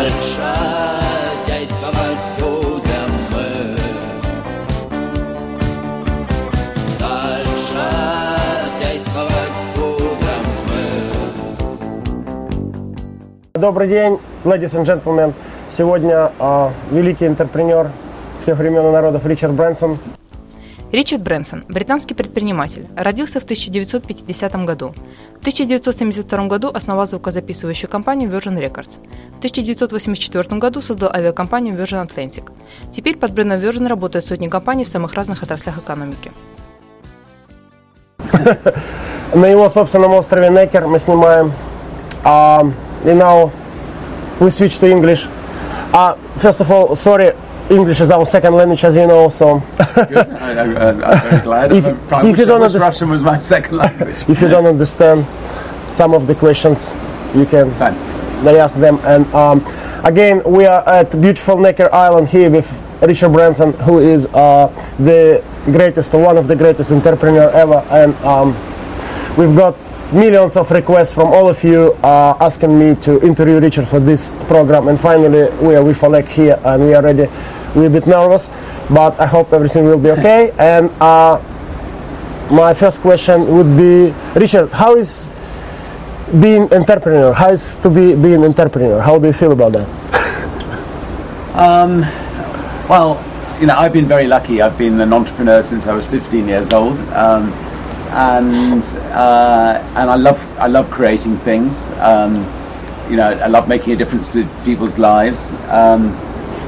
Дальше действовать будем мы Дальше действовать будем мы Добрый день, ladies and gentlemen. Сегодня а, великий интерпренер всех времен и народов Ричард Брэнсон. Ричард Брэнсон – британский предприниматель. Родился в 1950 году. В 1972 году основал звукозаписывающую компанию Virgin Records. В 1984 году создал авиакомпанию Virgin Atlantic. Теперь под брендом Virgin работают сотни компаний в самых разных отраслях экономики. На его собственном острове Некер мы снимаем. А, и now we switch to English. Uh, first of all, sorry, English is our second language, as you know. So Good. I, I'm very glad. If- if you don't understand, Russian was my second language. if you don't understand some of the questions, you can Fine. they ask them. And um, again, we are at beautiful Necker Island here with Richard Branson, who is uh, the greatest, one of the greatest entrepreneur ever. And um, we've got millions of requests from all of you uh, asking me to interview Richard for this program. And finally, we are with Oleg here, and we are ready. A bit nervous, but I hope everything will be okay. And uh, my first question would be, Richard, how is being entrepreneur? How is to be being entrepreneur? How do you feel about that? Well, you know, I've been very lucky. I've been an entrepreneur since I was 15 years old, um, and uh, and I love I love creating things. Um, you know, I love making a difference to people's lives. Um,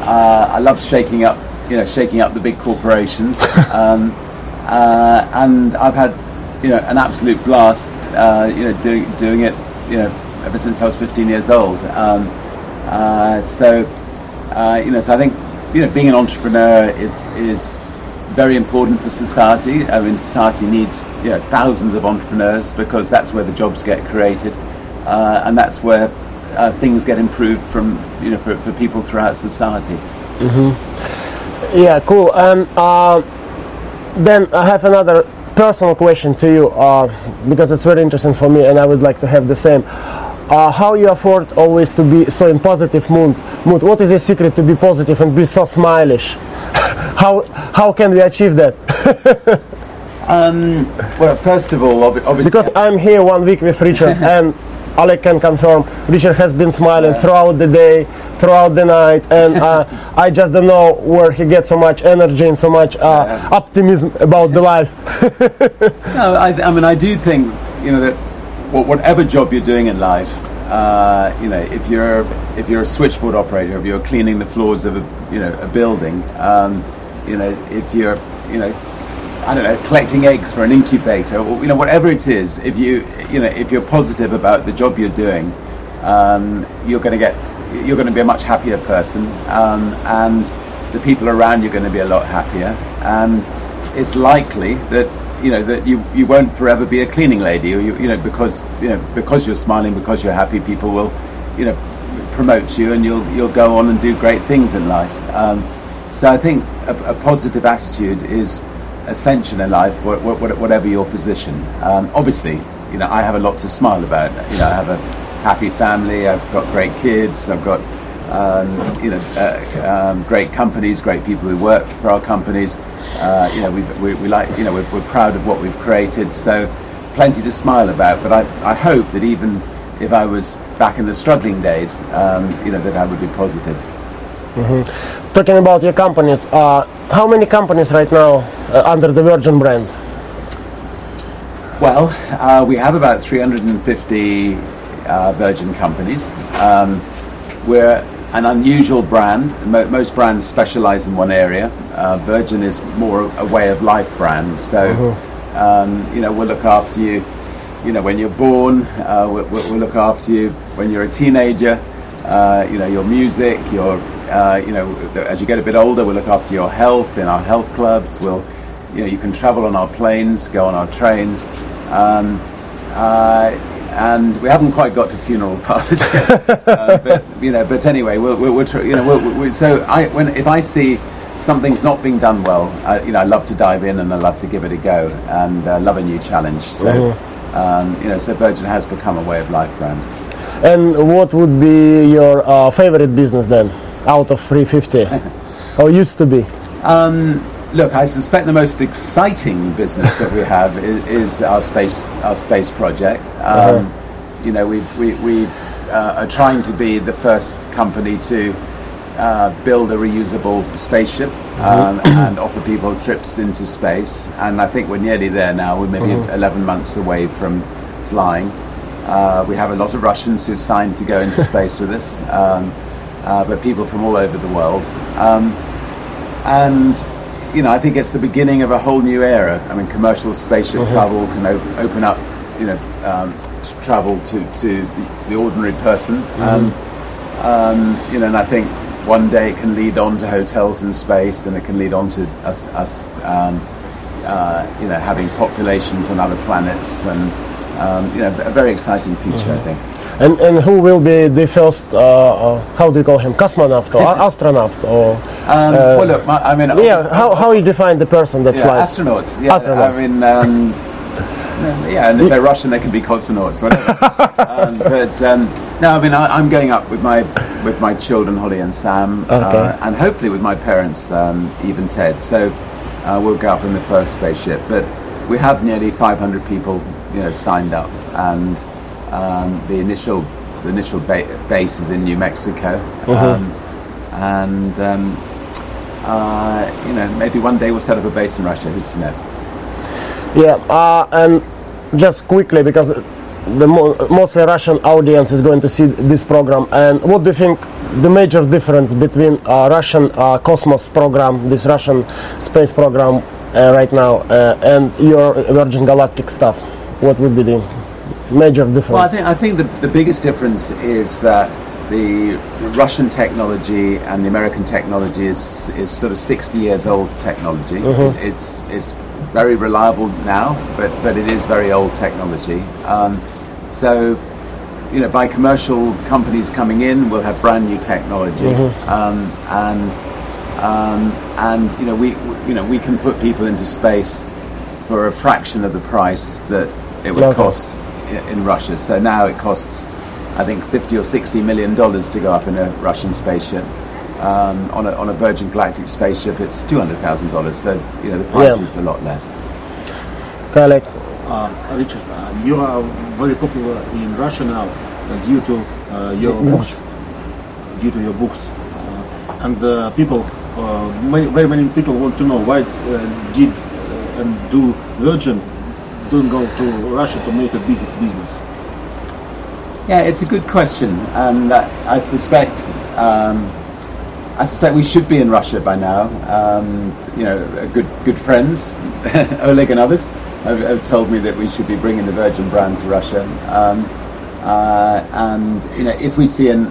uh, I love shaking up, you know, shaking up the big corporations. Um, uh, and I've had, you know, an absolute blast, uh, you know, doing doing it, you know, ever since I was 15 years old. Um, uh, so, uh, you know, so I think, you know, being an entrepreneur is is very important for society. I mean, society needs you know thousands of entrepreneurs because that's where the jobs get created, uh, and that's where uh, things get improved from you know for, for people throughout society. Mhm. Yeah, cool. And uh, then I have another personal question to you uh, because it's very interesting for me, and I would like to have the same. Uh, how you afford always to be so in positive mood? Mood. What is your secret to be positive and be so smilish? how how can we achieve that? Well, first of all, obviously, Because I'm here one week with Richard and Oleg can confirm Richard has been smiling throughout the day, throughout the night, and uh, I just don't know where he gets so much energy and so much uh, optimism about the life. No, I, I mean, I do think you know that wha- whatever job you're doing in life, uh, you know, if you're if you're a switchboard operator, if you're cleaning the floors of a you know a building, um, you know, if you're you know, I don't know, collecting eggs for an incubator, or you know, whatever it is, if you you know if you're positive about the job you're doing, um, you're going to get you're going to be a much happier person, um, and the people around you are going to be a lot happier, and it's likely that you know that you, you won't forever be a cleaning lady, or you, you know because you know because you're smiling, because you're happy, people will you know promote you, and you'll you'll go on and do great things in life. Um, so I think a, a positive attitude is essential in life, wha- wha- wha- whatever your position. Um, obviously, you know I have a lot to smile about. You know I have a happy family. I've got great kids. I've got um, you know, uh, um, great companies, great people who work for our companies. Uh, you know, we, we like, you know, we're, we're proud of what we've created. So, plenty to smile about. But I, I hope that even if I was back in the struggling days, um, you know, that I would be positive. Talking about your companies, uh, how many companies right now uh, under the Virgin brand? Well, uh, we have about 350 uh, Virgin companies. Um, we're an unusual brand. Mo- most brands specialize in one area. Uh, Virgin is more a way of life brand. So, um, you know, we'll look after you. You know, when you're born, uh, we'll, we'll we'll look after you when you're a teenager. Uh, you know, your music, your, uh, you know, as you get a bit older, we'll look after your health in our health clubs. We'll, you know, you can travel on our planes, go on our trains. Um, uh, and we haven't quite got to funeral parlors yet, uh, but you know. But anyway, we'll, we'll, we'll tr- you know. We'll, we so I, when if I see something's not being done well, I, you know, I love to dive in and I love to give it a go and uh, love a new challenge. So, um, you know, so Virgin has become a way of life brand. And what would be your uh, favorite business then, out of 350, or used to be? Look, I suspect the most exciting business that we have is, is our space our space project. Um, You know, we we, we uh, are trying to be the first company to uh, build a reusable spaceship um, and offer people trips into space. And I think we're nearly there now. We're maybe 11 months away from flying. Uh, we have a lot of Russians who've signed to go into space with us, um, uh, but people from all over the world. Um, and you know, I think it's the beginning of a whole new era. I mean, commercial spaceship travel can o- open up, you know, um, t- travel to, to the, the ordinary person, and um, you know, and I think one day it can lead on to hotels in space, and it can lead on to us, us um, uh, you know, having populations on other planets, and um, you know, a very exciting future, I think. And, and who will be the first, uh, uh, how do you call him, cosmonaut or astronaut? Or, Um, well, look, I mean, yeah, how, how you define the person that Yeah, flies? astronauts. Yeah, Astronauts. I mean, um, yeah, and if they're Russian, they can be cosmonauts, whatever. um, but um, no, I mean, I, I'm going up with my with my children, Holly and Sam, Okay. uh, and hopefully with my parents, um, Eve and Ted. So uh, we'll go up in the first spaceship. But we have nearly 500 people, you know, signed up, and um, the initial the initial ba- base is in New Mexico, um, and. Um, uh, you know, maybe one day we'll set up a base in Russia. Who's to know? Yeah, uh, and just quickly because the mo- mostly Russian audience is going to see this program. And what do you think the major difference between uh, Russian uh, Cosmos program, this Russian space program uh, right now, uh, and your Virgin Galactic stuff? What would be the major difference? Well, I think I think the, the biggest difference is that the Russian technology and the American technology is is sort of 60 years old technology. It's it's very reliable now, but but it is very old technology. Um, so. You know, by commercial companies coming in, we'll have brand new technology, um, and um, and you know we you know we can put people into space for a fraction of the price that it would Okay. cost in Russia. So now it costs, I think, 50 or 60 million dollars to go up in a Russian spaceship. Um, on, a, on a Virgin Galactic spaceship, it's $200,000. So, you know, the price Yeah. is a lot less. Correct. Uh, Richard, uh, you are very popular in Russia now uh, due to uh, your books. Due to your books, uh, and uh, people, uh, many, very many people want to know why uh, did uh, and do Virgin don't go to Russia to make a big business. Yeah, it's a good question, and I suspect um, I suspect we should be in Russia by now. Um, you know, good good friends, Oleg and others, have, have told me that we should be bringing the Virgin brand to Russia. Um, uh, and you know, if we see an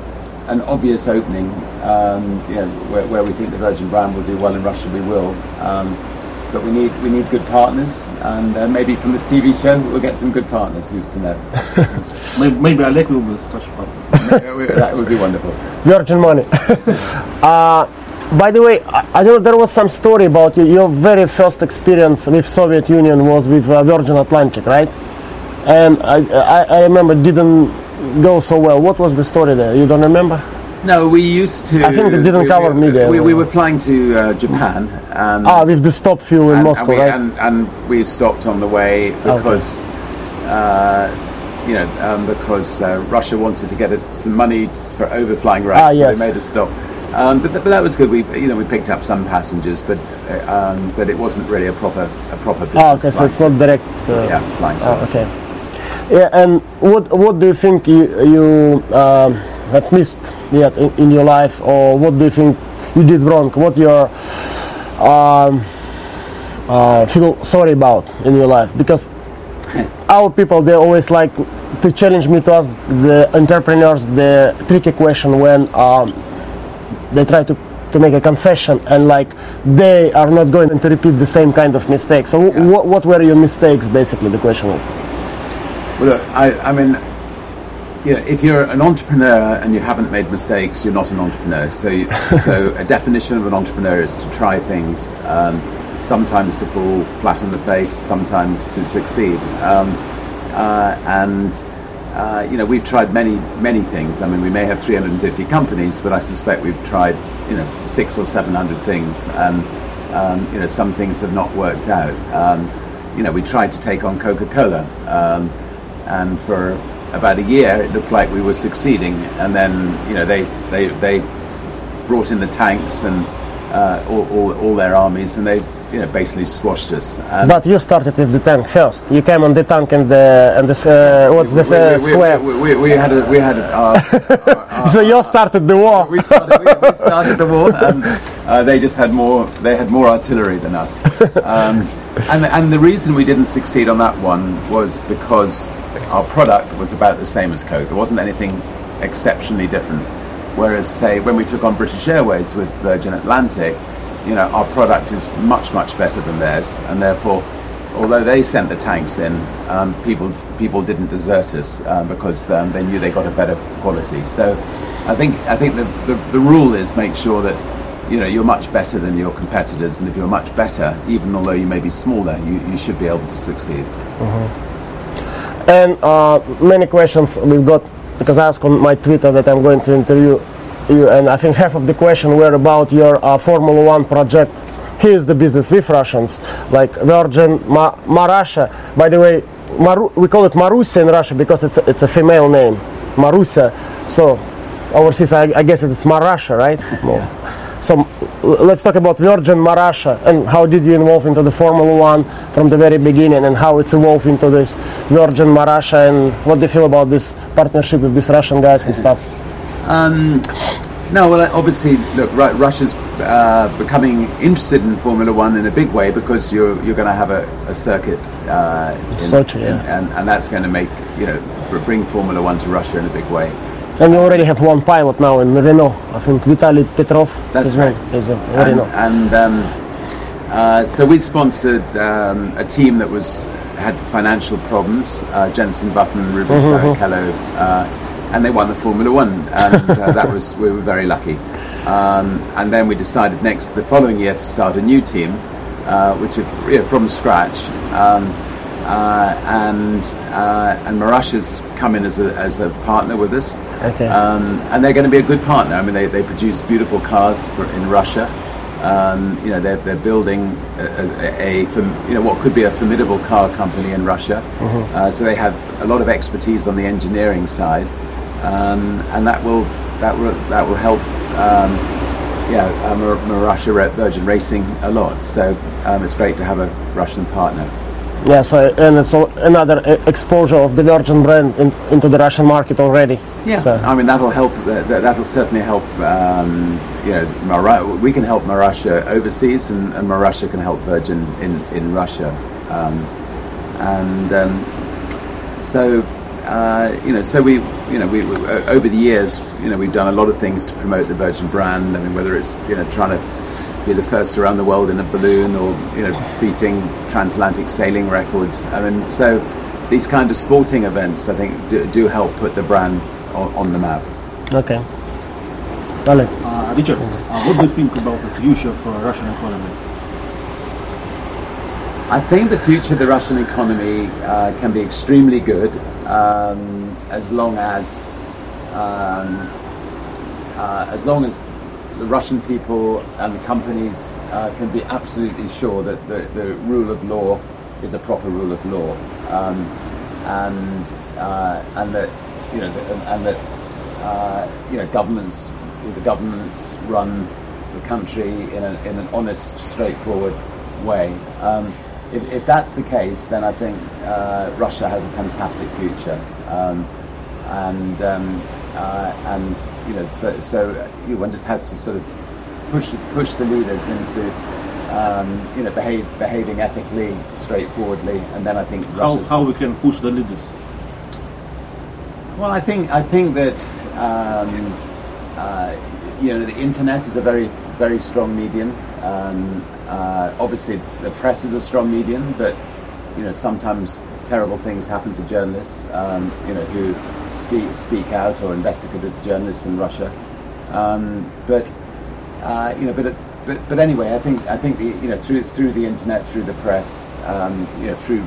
an obvious opening, um, you know, where, where we think the Virgin brand will do well in Russia, we will. But we need we need good partners, and uh, maybe from this TV show we'll get some good partners. Who's to know? Maybe, maybe Oleg will be such a partner. that would be wonderful. Virgin money. uh, by the way, I, I know there was some story about you. Your very first experience with Soviet Union was with uh, Virgin Atlantic, right? And I, I, I remember it didn't go so well. What was the story there? You don't remember? No, we used to. I think it didn't we, cover we, media. We, we were flying to uh, Japan. And, Ah, with the stop fuel in and, Moscow, and we, right? and, and we stopped on the way because, uh, you know, um, because uh, Russia wanted to get a, some money for overflying rights, Ah, so they made us stop. Um, but, but that was good. We, you know, we picked up some passengers, but uh, um, but it wasn't really a proper a proper business. Ah, okay, so it's not direct. Uh, Yeah, flying to ah, okay. Yeah, and what what do you think you you um, have missed yet in, in your life, or what do you think you did wrong? What you're um, uh, feel sorry about in your life? Because our people they always like to challenge me to ask the entrepreneurs the tricky question when um, they try to to make a confession and like they are not going to repeat the same kind of mistakes. So what, what were your mistakes basically the question is? Well, look, I, I mean, you know, if you're an entrepreneur and you haven't made mistakes, you're not an entrepreneur. So, you, so a definition of an entrepreneur is to try things, um, sometimes to fall flat on the face, sometimes to succeed. Um, uh, and uh, you know, we've tried many, many things. I mean, we may have 350 companies, but I suspect we've tried, you know, six or 700 things. And, um, you know, some things have not worked out. Um, you know, we tried to take on Coca-Cola. Um, and for about a year, it looked like we were succeeding. And then, you know, they, they, they brought in the tanks and uh, all, all, all their armies, and they, you know, basically squashed us. And But you started with the tank first. You came on the tank and the and this uh, what's this uh, we, we, square. We, we, we had a, we had a, uh, so you started the war. we started we, we started the war, and uh, they just had more they had more artillery than us. Um, and and the reason we didn't succeed on that one was because our product was about the same as Coke. There wasn't anything exceptionally different. Whereas, say, when we took on British Airways with Virgin Atlantic, you know, our product is much much better than theirs, and therefore. Although they sent the tanks in, um, people people didn't desert us uh, because um, they knew they got a better quality. So, I think I think the, the, the rule is make sure that you know you're much better than your competitors, and if you're much better, even although you may be smaller, you, you should be able to succeed. And uh, many questions we've got because I asked on my Twitter that I'm going to interview you, and I think half of the question were about your uh, Formula One project. Here's the business with Russians, like Virgin Ma- Marasha. By the way, Maru- we call it Marusia in Russia because it's a, it's a female name, Marusia. So overseas, I, I guess it's Marasha, right? More. So let's talk about Virgin Marasha and how did you involve into the Formula One from the very beginning and how it's evolved into this Virgin Marasha and what do you feel about this partnership with these Russian guys and stuff? Um, no, well, obviously, look, Ru- Russia's uh, becoming interested in Formula One in a big way because you're you're going to have a, a circuit, uh, in, Sochi, in- yeah. and and that's going to make you know bring Formula One to Russia in a big way. And you already have one pilot now in Renault. I think Vitaly Petrov. That's right. is in and, Renault. and um, uh, so we sponsored um, a team that was had financial problems. Uh, Jensen Button, Rubens Barrichello, uh, and they won the Formula One, and uh, that was we were very lucky. Um, and then we decided next the following year to start a new team, uh, which you know, from scratch. Um, uh, and uh, and Marash has come in as a, as a partner with us. Okay. Um, and they're going to be a good partner. I mean, they, they produce beautiful cars for, in Russia. Um, you know, they're, they're building a, a, a you know what could be a formidable car company in Russia. Uh, so they have a lot of expertise on the engineering side, um, and that will that will that will help. Um, yeah, Marussia Re- Virgin Racing a lot. So um, it's great to have a Russian partner. Yeah, so and it's another e- exposure of the Virgin brand in, into the Russian market already. Yeah, So- I mean that'll help. That, that'll certainly help. Um, you know, Mara- we can help Marussia overseas, and, and Marussia can help Virgin in in Russia. Um, and um, so, uh, you know, so we, you know, we, we over the years, you know, we've done a lot of things to promote the Virgin brand. I mean, whether it's you know trying to be the first around the world in a balloon, or you know, beating transatlantic sailing records. I mean, so these kind of sporting events, I think, do, do help put the brand on, on the map. Okay. Dale. Uh, Richard, uh, what do you think about the future of uh, Russian economy? I think the future of the Russian economy uh, can be extremely good um, as long as um, uh, as long as the Russian people and the companies uh, can be absolutely sure that the, the rule of law is a proper rule of law, um, and uh, and that you know and, that uh, you know governments the governments run the country in, a, in an honest, straightforward way. Um, if, if that's the case, then I think uh, Russia has a fantastic future. Um, and um, uh, and you know, so, so you know, one just has to sort of push push the leaders into um, you know behave, behaving ethically, straightforwardly, and then I think How, how we can push the leaders? well, I think I think that um, uh, you know the internet is a very very strong medium. Um, uh, obviously, the press is a strong medium, but you know sometimes terrible things happen to journalists. Um, you know who speak speak out or investigative journalists in Russia. Um, but uh, you know, but, but but anyway, I think I think the you know through through the internet, through the press, um, you know, through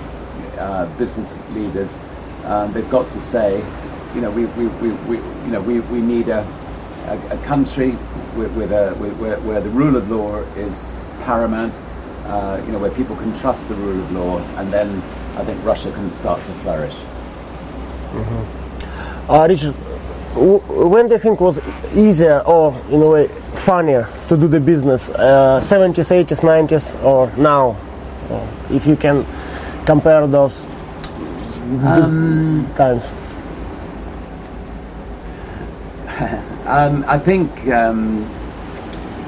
uh, business leaders, um, they've got to say you know, we, we, we, we you know, we, we need a, a, a country with, with a, with, where, where the rule of law is paramount, uh, you know, where people can trust the rule of law, and then I think Russia can start to flourish. Uh, Richard, w- when do you think was easier or, in a way, funnier to do the business? Uh, 70s, 80s, 90s, or now? Or if you can compare those times. Um, I think um,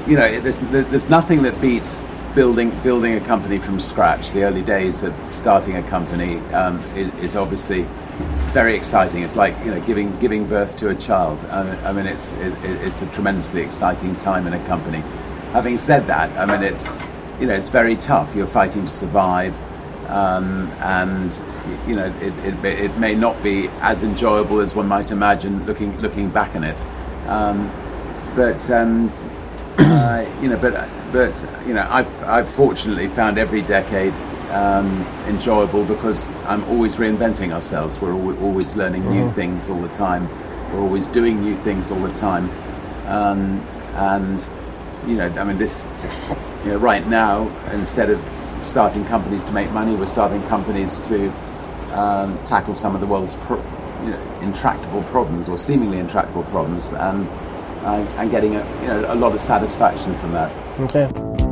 you know there's, there's nothing that beats building building a company from scratch. The early days of starting a company um, is, is obviously very exciting. It's like you know giving giving birth to a child. I, mean, it's it, it's a tremendously exciting time in a company. Having said that, I mean it's you know it's very tough. You're fighting to survive, um, and you know it, it, it may not be as enjoyable as one might imagine looking looking back on it. Um, but um, uh, you know, but but you know, I've I've fortunately found every decade um, enjoyable because I'm always reinventing ourselves. We're al- always learning new things all the time. We're always doing new things all the time, um, and you know, I mean, this you know, right now instead of starting companies to make money, we're starting companies to um, tackle some of the world's pro- you know, intractable problems or seemingly intractable problems, and uh, and getting a, you know, a lot of satisfaction from that. Okay.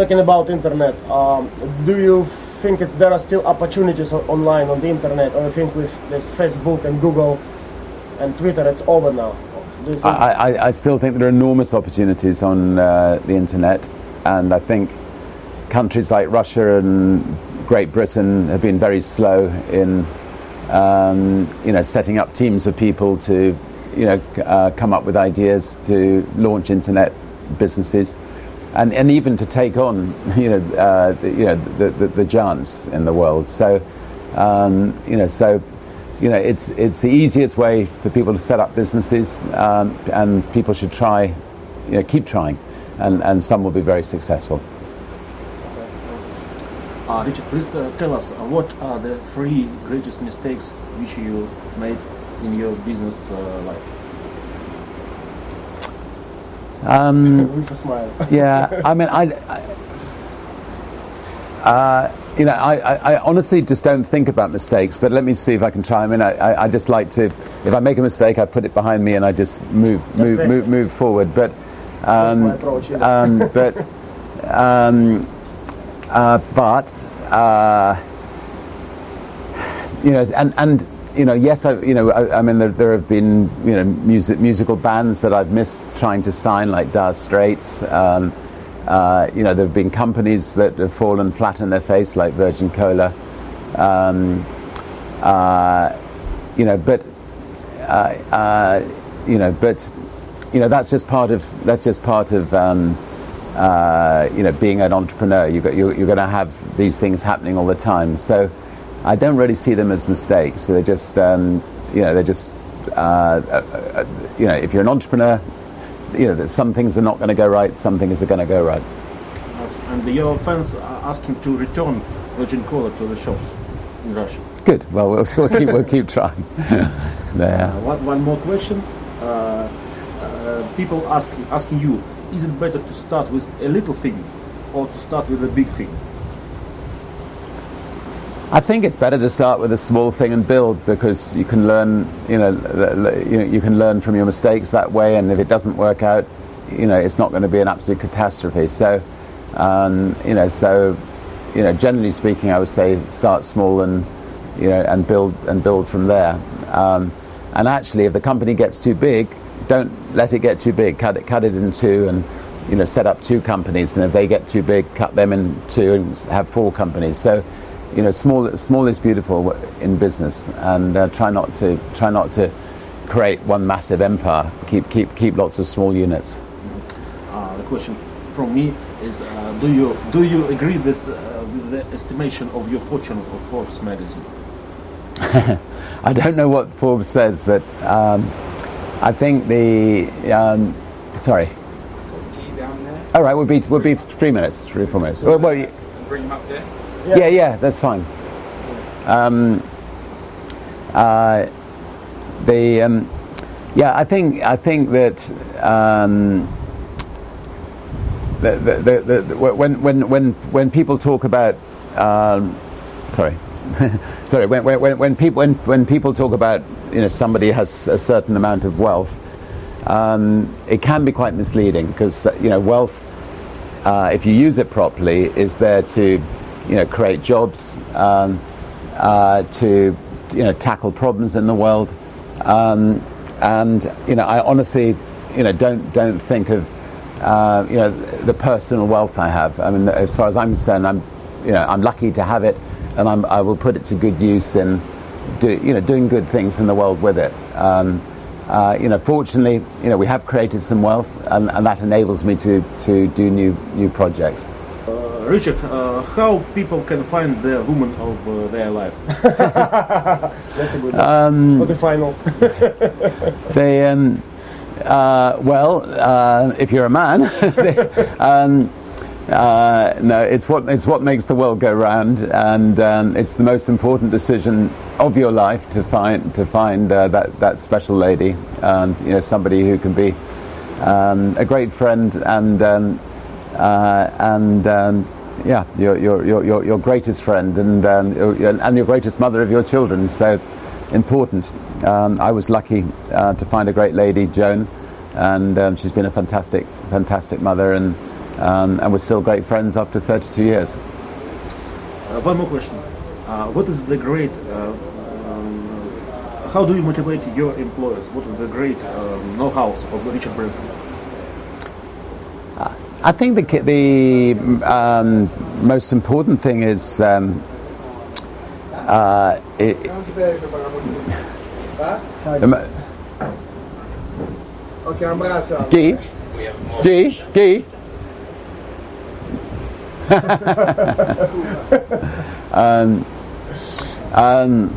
Talking about internet, um, do you think there are still opportunities online on the internet, or you think with this Facebook and Google and Twitter, it's over now? I, I, I still think there are enormous opportunities on uh, the internet, and I think countries like Russia and Great Britain have been very slow in, um, you know, setting up teams of people to, you know, uh, come up with ideas to launch internet businesses, and, and even to take on, you know, uh, the, you know, the, the, the giants in the world. So, um, you know, so you know, it's it's the easiest way for people to set up businesses, um, and people should try, you know, keep trying, and, and some will be very successful. Uh, Richard, please uh, tell us uh, what are the three greatest mistakes which you made in your business uh, life? Um, with a smile. yeah, I mean, I, I uh, you know, I, I, I honestly just don't think about mistakes. But let me see if I can try. I mean, I, I, just like to, if I make a mistake, I put it behind me and I just move, move, move, move forward. But, um, approach. yeah. um, but, um, uh, but, uh, you know, and and you know, yes, I, you know, I, I mean, there, there have been you know music musical bands that I've missed trying to sign, like Dire Straits. Um, uh, you know, there have been companies that have fallen flat on their face, like Virgin Cola. Um, uh, you know, but uh, uh, you know, but you know, that's just part of that's just part of um, uh, you know being an entrepreneur. You got you're, you're going to have these things happening all the time. So I don't really see them as mistakes. They're just um, you know they're just uh, uh, uh, you know if you're an entrepreneur, you know some things are not going to go right, some things are going to go right. Yes, And your fans are asking to return Virgin Cola to the shops in Russia. Good. Well, we'll, we'll keep we'll keep trying. there. Uh, one, one more question. Uh, uh, people ask, asking you, is it better to start with a little thing or to start with a big thing? I think it's better to start with a small thing and build because you can learn, you know, you can learn from your mistakes that way. And if it doesn't work out, you know, it's not going to be an absolute catastrophe. So, um, you know, so, you know, generally speaking, I would say start small and, you know, and build and build from there. Um, and actually, if the company gets too big, don't let it get too big. Cut it, cut it in two, and you know, set up two companies. And if they get too big, cut them in two and have four companies. So, you know, small small is beautiful in business, and uh, try not to try not to create one massive empire. Keep keep keep lots of small units. Uh, the question from me is: uh, Do you do you agree this uh, with the estimation of your fortune of Forbes magazine? I don't know what Forbes says, but um, I think the um, sorry. key down there. All right, we'll be we'll be three minutes, three four minutes. Well, well, y- bring him up there. Yeah, yeah, that's fine. Um, uh, the um, yeah, I think I think that. Um, the, the, the, when, when, when, when people talk about um, sorry sorry when, when, when, people, when, when people talk about you know somebody has a certain amount of wealth um, it can be quite misleading because you know wealth uh, if you use it properly is there to you know create jobs um, uh, to you know tackle problems in the world um, and you know I honestly you know don't don't think of uh, you know, the personal wealth I have. I mean, as far as I'm concerned, I'm, you know, I'm lucky to have it, and I'm, I will put it to good use in, do, you know, doing good things in the world with it. Um, uh, you know, fortunately, you know, we have created some wealth, and, and that enables me to, to do new new projects. Richard, uh, how people can find the woman of uh, their life? That's a good one. For the final. They, um, uh, well, uh, if you're a man, um, uh, no, it's what it's what makes the world go round, and um, it's the most important decision of your life to find to find uh, that that special lady, and you know somebody who can be um, a great friend and um, uh, and. Yeah, your, your, your, your, greatest friend and, um, and your greatest mother of your children. So important. Um, I was lucky uh, to find a great lady, Joan, and um, she's been a fantastic, fantastic mother, and, um, and we're still great friends after 32 years. Uh, one more question. Uh, what is the great, uh, um, how do you motivate your employers? What are the great um, know-hows of Richard Branson? I think the, the um, most important thing is um, uh, it, the mo- Ok, un abbraccio. Guy? G? Guy? um, um,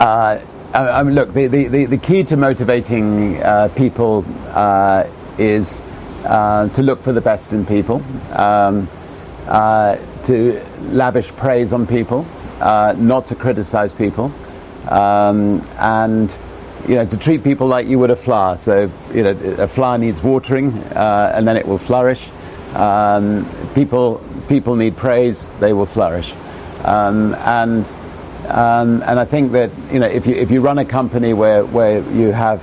uh, I, mean, look, the, the, the, the key to motivating uh, people uh, is uh, to look for the best in people, um, uh, to lavish praise on people, uh, not to criticize people, um, and you know, to treat people like you would a flower. So, you know, a flower needs watering, uh, and then it will flourish. Um, people, people need praise; they will flourish. Um, and um, and I think that you know, if you if you run a company where where you have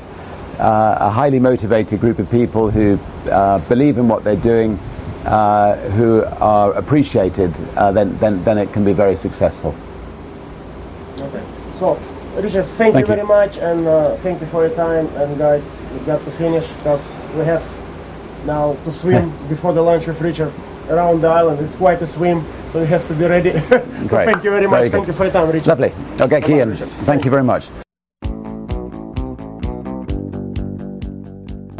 uh, a highly motivated group of people who uh, believe in what they're doing, uh, who are appreciated, uh, then, then then it can be very successful. Okay. So, Richard, thank, Thank you you. very much, and uh, thank you for your time. And guys, we've got to finish because we have now to swim before the lunch with Richard around the island. It's quite a swim, so we have to be ready. so Great. thank you very much. Very thank you for your time, Richard. Lovely. Okay, Kian. Thank you very much.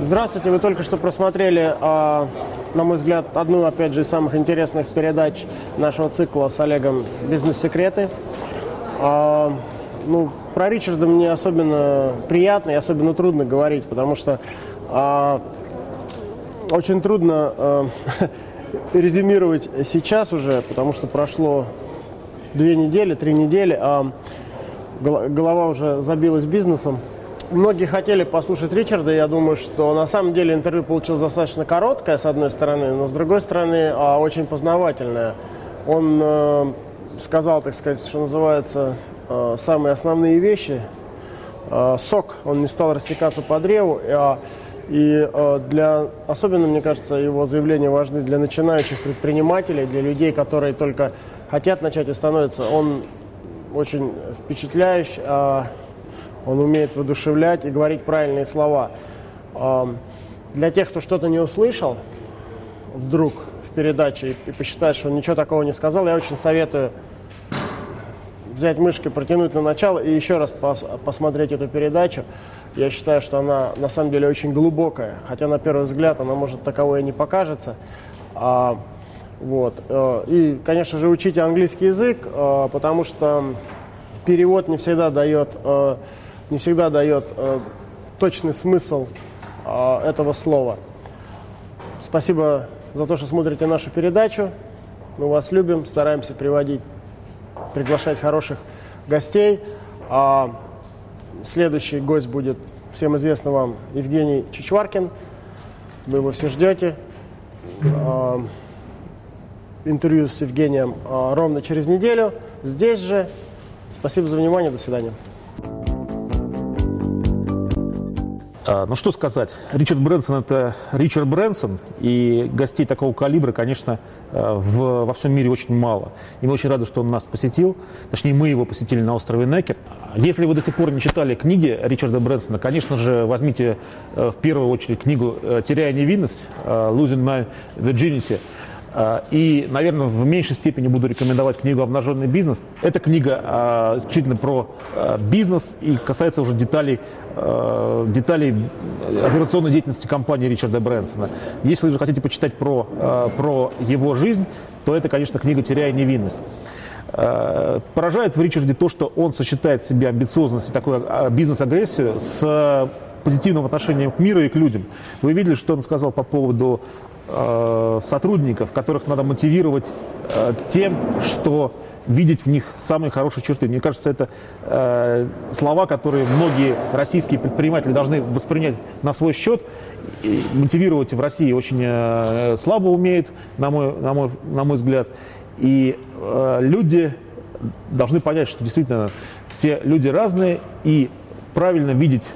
Здравствуйте, вы только что просмотрели, а, на мой взгляд, одну, опять же, из самых интересных передач нашего цикла с Олегом «Бизнес-секреты». А, ну, про Ричарда мне особенно приятно и особенно трудно говорить, потому что а, очень трудно резюмировать сейчас уже, потому что прошло две недели, три недели, а гол- голова уже забилась бизнесом. Многие хотели послушать Ричарда, я думаю, что на самом деле интервью получилось достаточно короткое, с одной стороны, но с другой стороны, а, очень познавательное. Он э, сказал, так сказать, что называется, э, самые основные вещи. Э, сок, он не стал растекаться по древу, а, и э, для, особенно, мне кажется, его заявления важны для начинающих предпринимателей, для людей, которые только хотят начать и становятся. Он очень впечатляющий, а, он умеет воодушевлять и говорить правильные слова. Ам, Для тех, кто что-то не услышал вдруг в передаче и посчитает, что он ничего такого не сказал, я очень советую взять мышкой, протянуть на начало и еще раз пос- посмотреть эту передачу. Я считаю, что она на самом деле очень глубокая, хотя на первый взгляд она может таковой и не покажется. А, вот. э, И, конечно же, учите английский язык, э, потому что перевод не всегда дает, э, не всегда дает точный смысл этого слова. Спасибо за то, что смотрите нашу передачу. Мы вас любим, стараемся приводить приглашать хороших гостей. А, следующий гость будет всем известный вам Евгений Чичваркин. Вы его все ждете. А, интервью с Евгением а, ровно через неделю. Здесь же. Спасибо за внимание. До свидания. Ну что сказать, Ричард Брэнсон это Ричард Брэнсон, и гостей такого калибра, конечно, э, в, во всем мире очень мало. И мы очень рады, что он нас посетил, точнее мы его посетили на острове Некер. Если вы до сих пор не читали книги Ричарда Брэнсона, конечно же, возьмите э, в первую очередь книгу э, «Теряя невинность», «Losing My Virginity», И, наверное, в меньшей степени буду рекомендовать книгу «Обнаженный бизнес». Эта книга э, исключительно про э, бизнес и касается уже деталей, деталей операционной деятельности компании Ричарда Брэнсона. Если вы хотите почитать про, про его жизнь, то это, конечно, книга «Теряя невинность». Поражает в Ричарде то, что он сочетает в себе амбициозность и такую бизнес-агрессию с позитивным отношением к миру и к людям. Вы видели, что он сказал по поводу э, сотрудников, которых надо мотивировать э, тем, что видеть в них самые хорошие черты. Мне кажется, это э, слова, которые многие российские предприниматели должны воспринять на свой счет. И мотивировать в России очень э, слабо умеют, на мой, на мой, на мой взгляд. И э, люди должны понять, что действительно все люди разные, и правильно видеть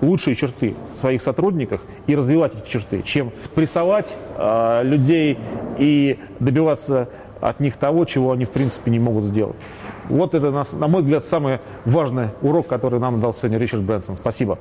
лучшие черты в своих сотрудниках и развивать эти черты, чем прессовать э, людей и добиваться от них того, чего они в принципе не могут сделать. Вот это, на, мой взгляд, самый важный урок, который нам дал сегодня Ричард Брэнсон. Спасибо.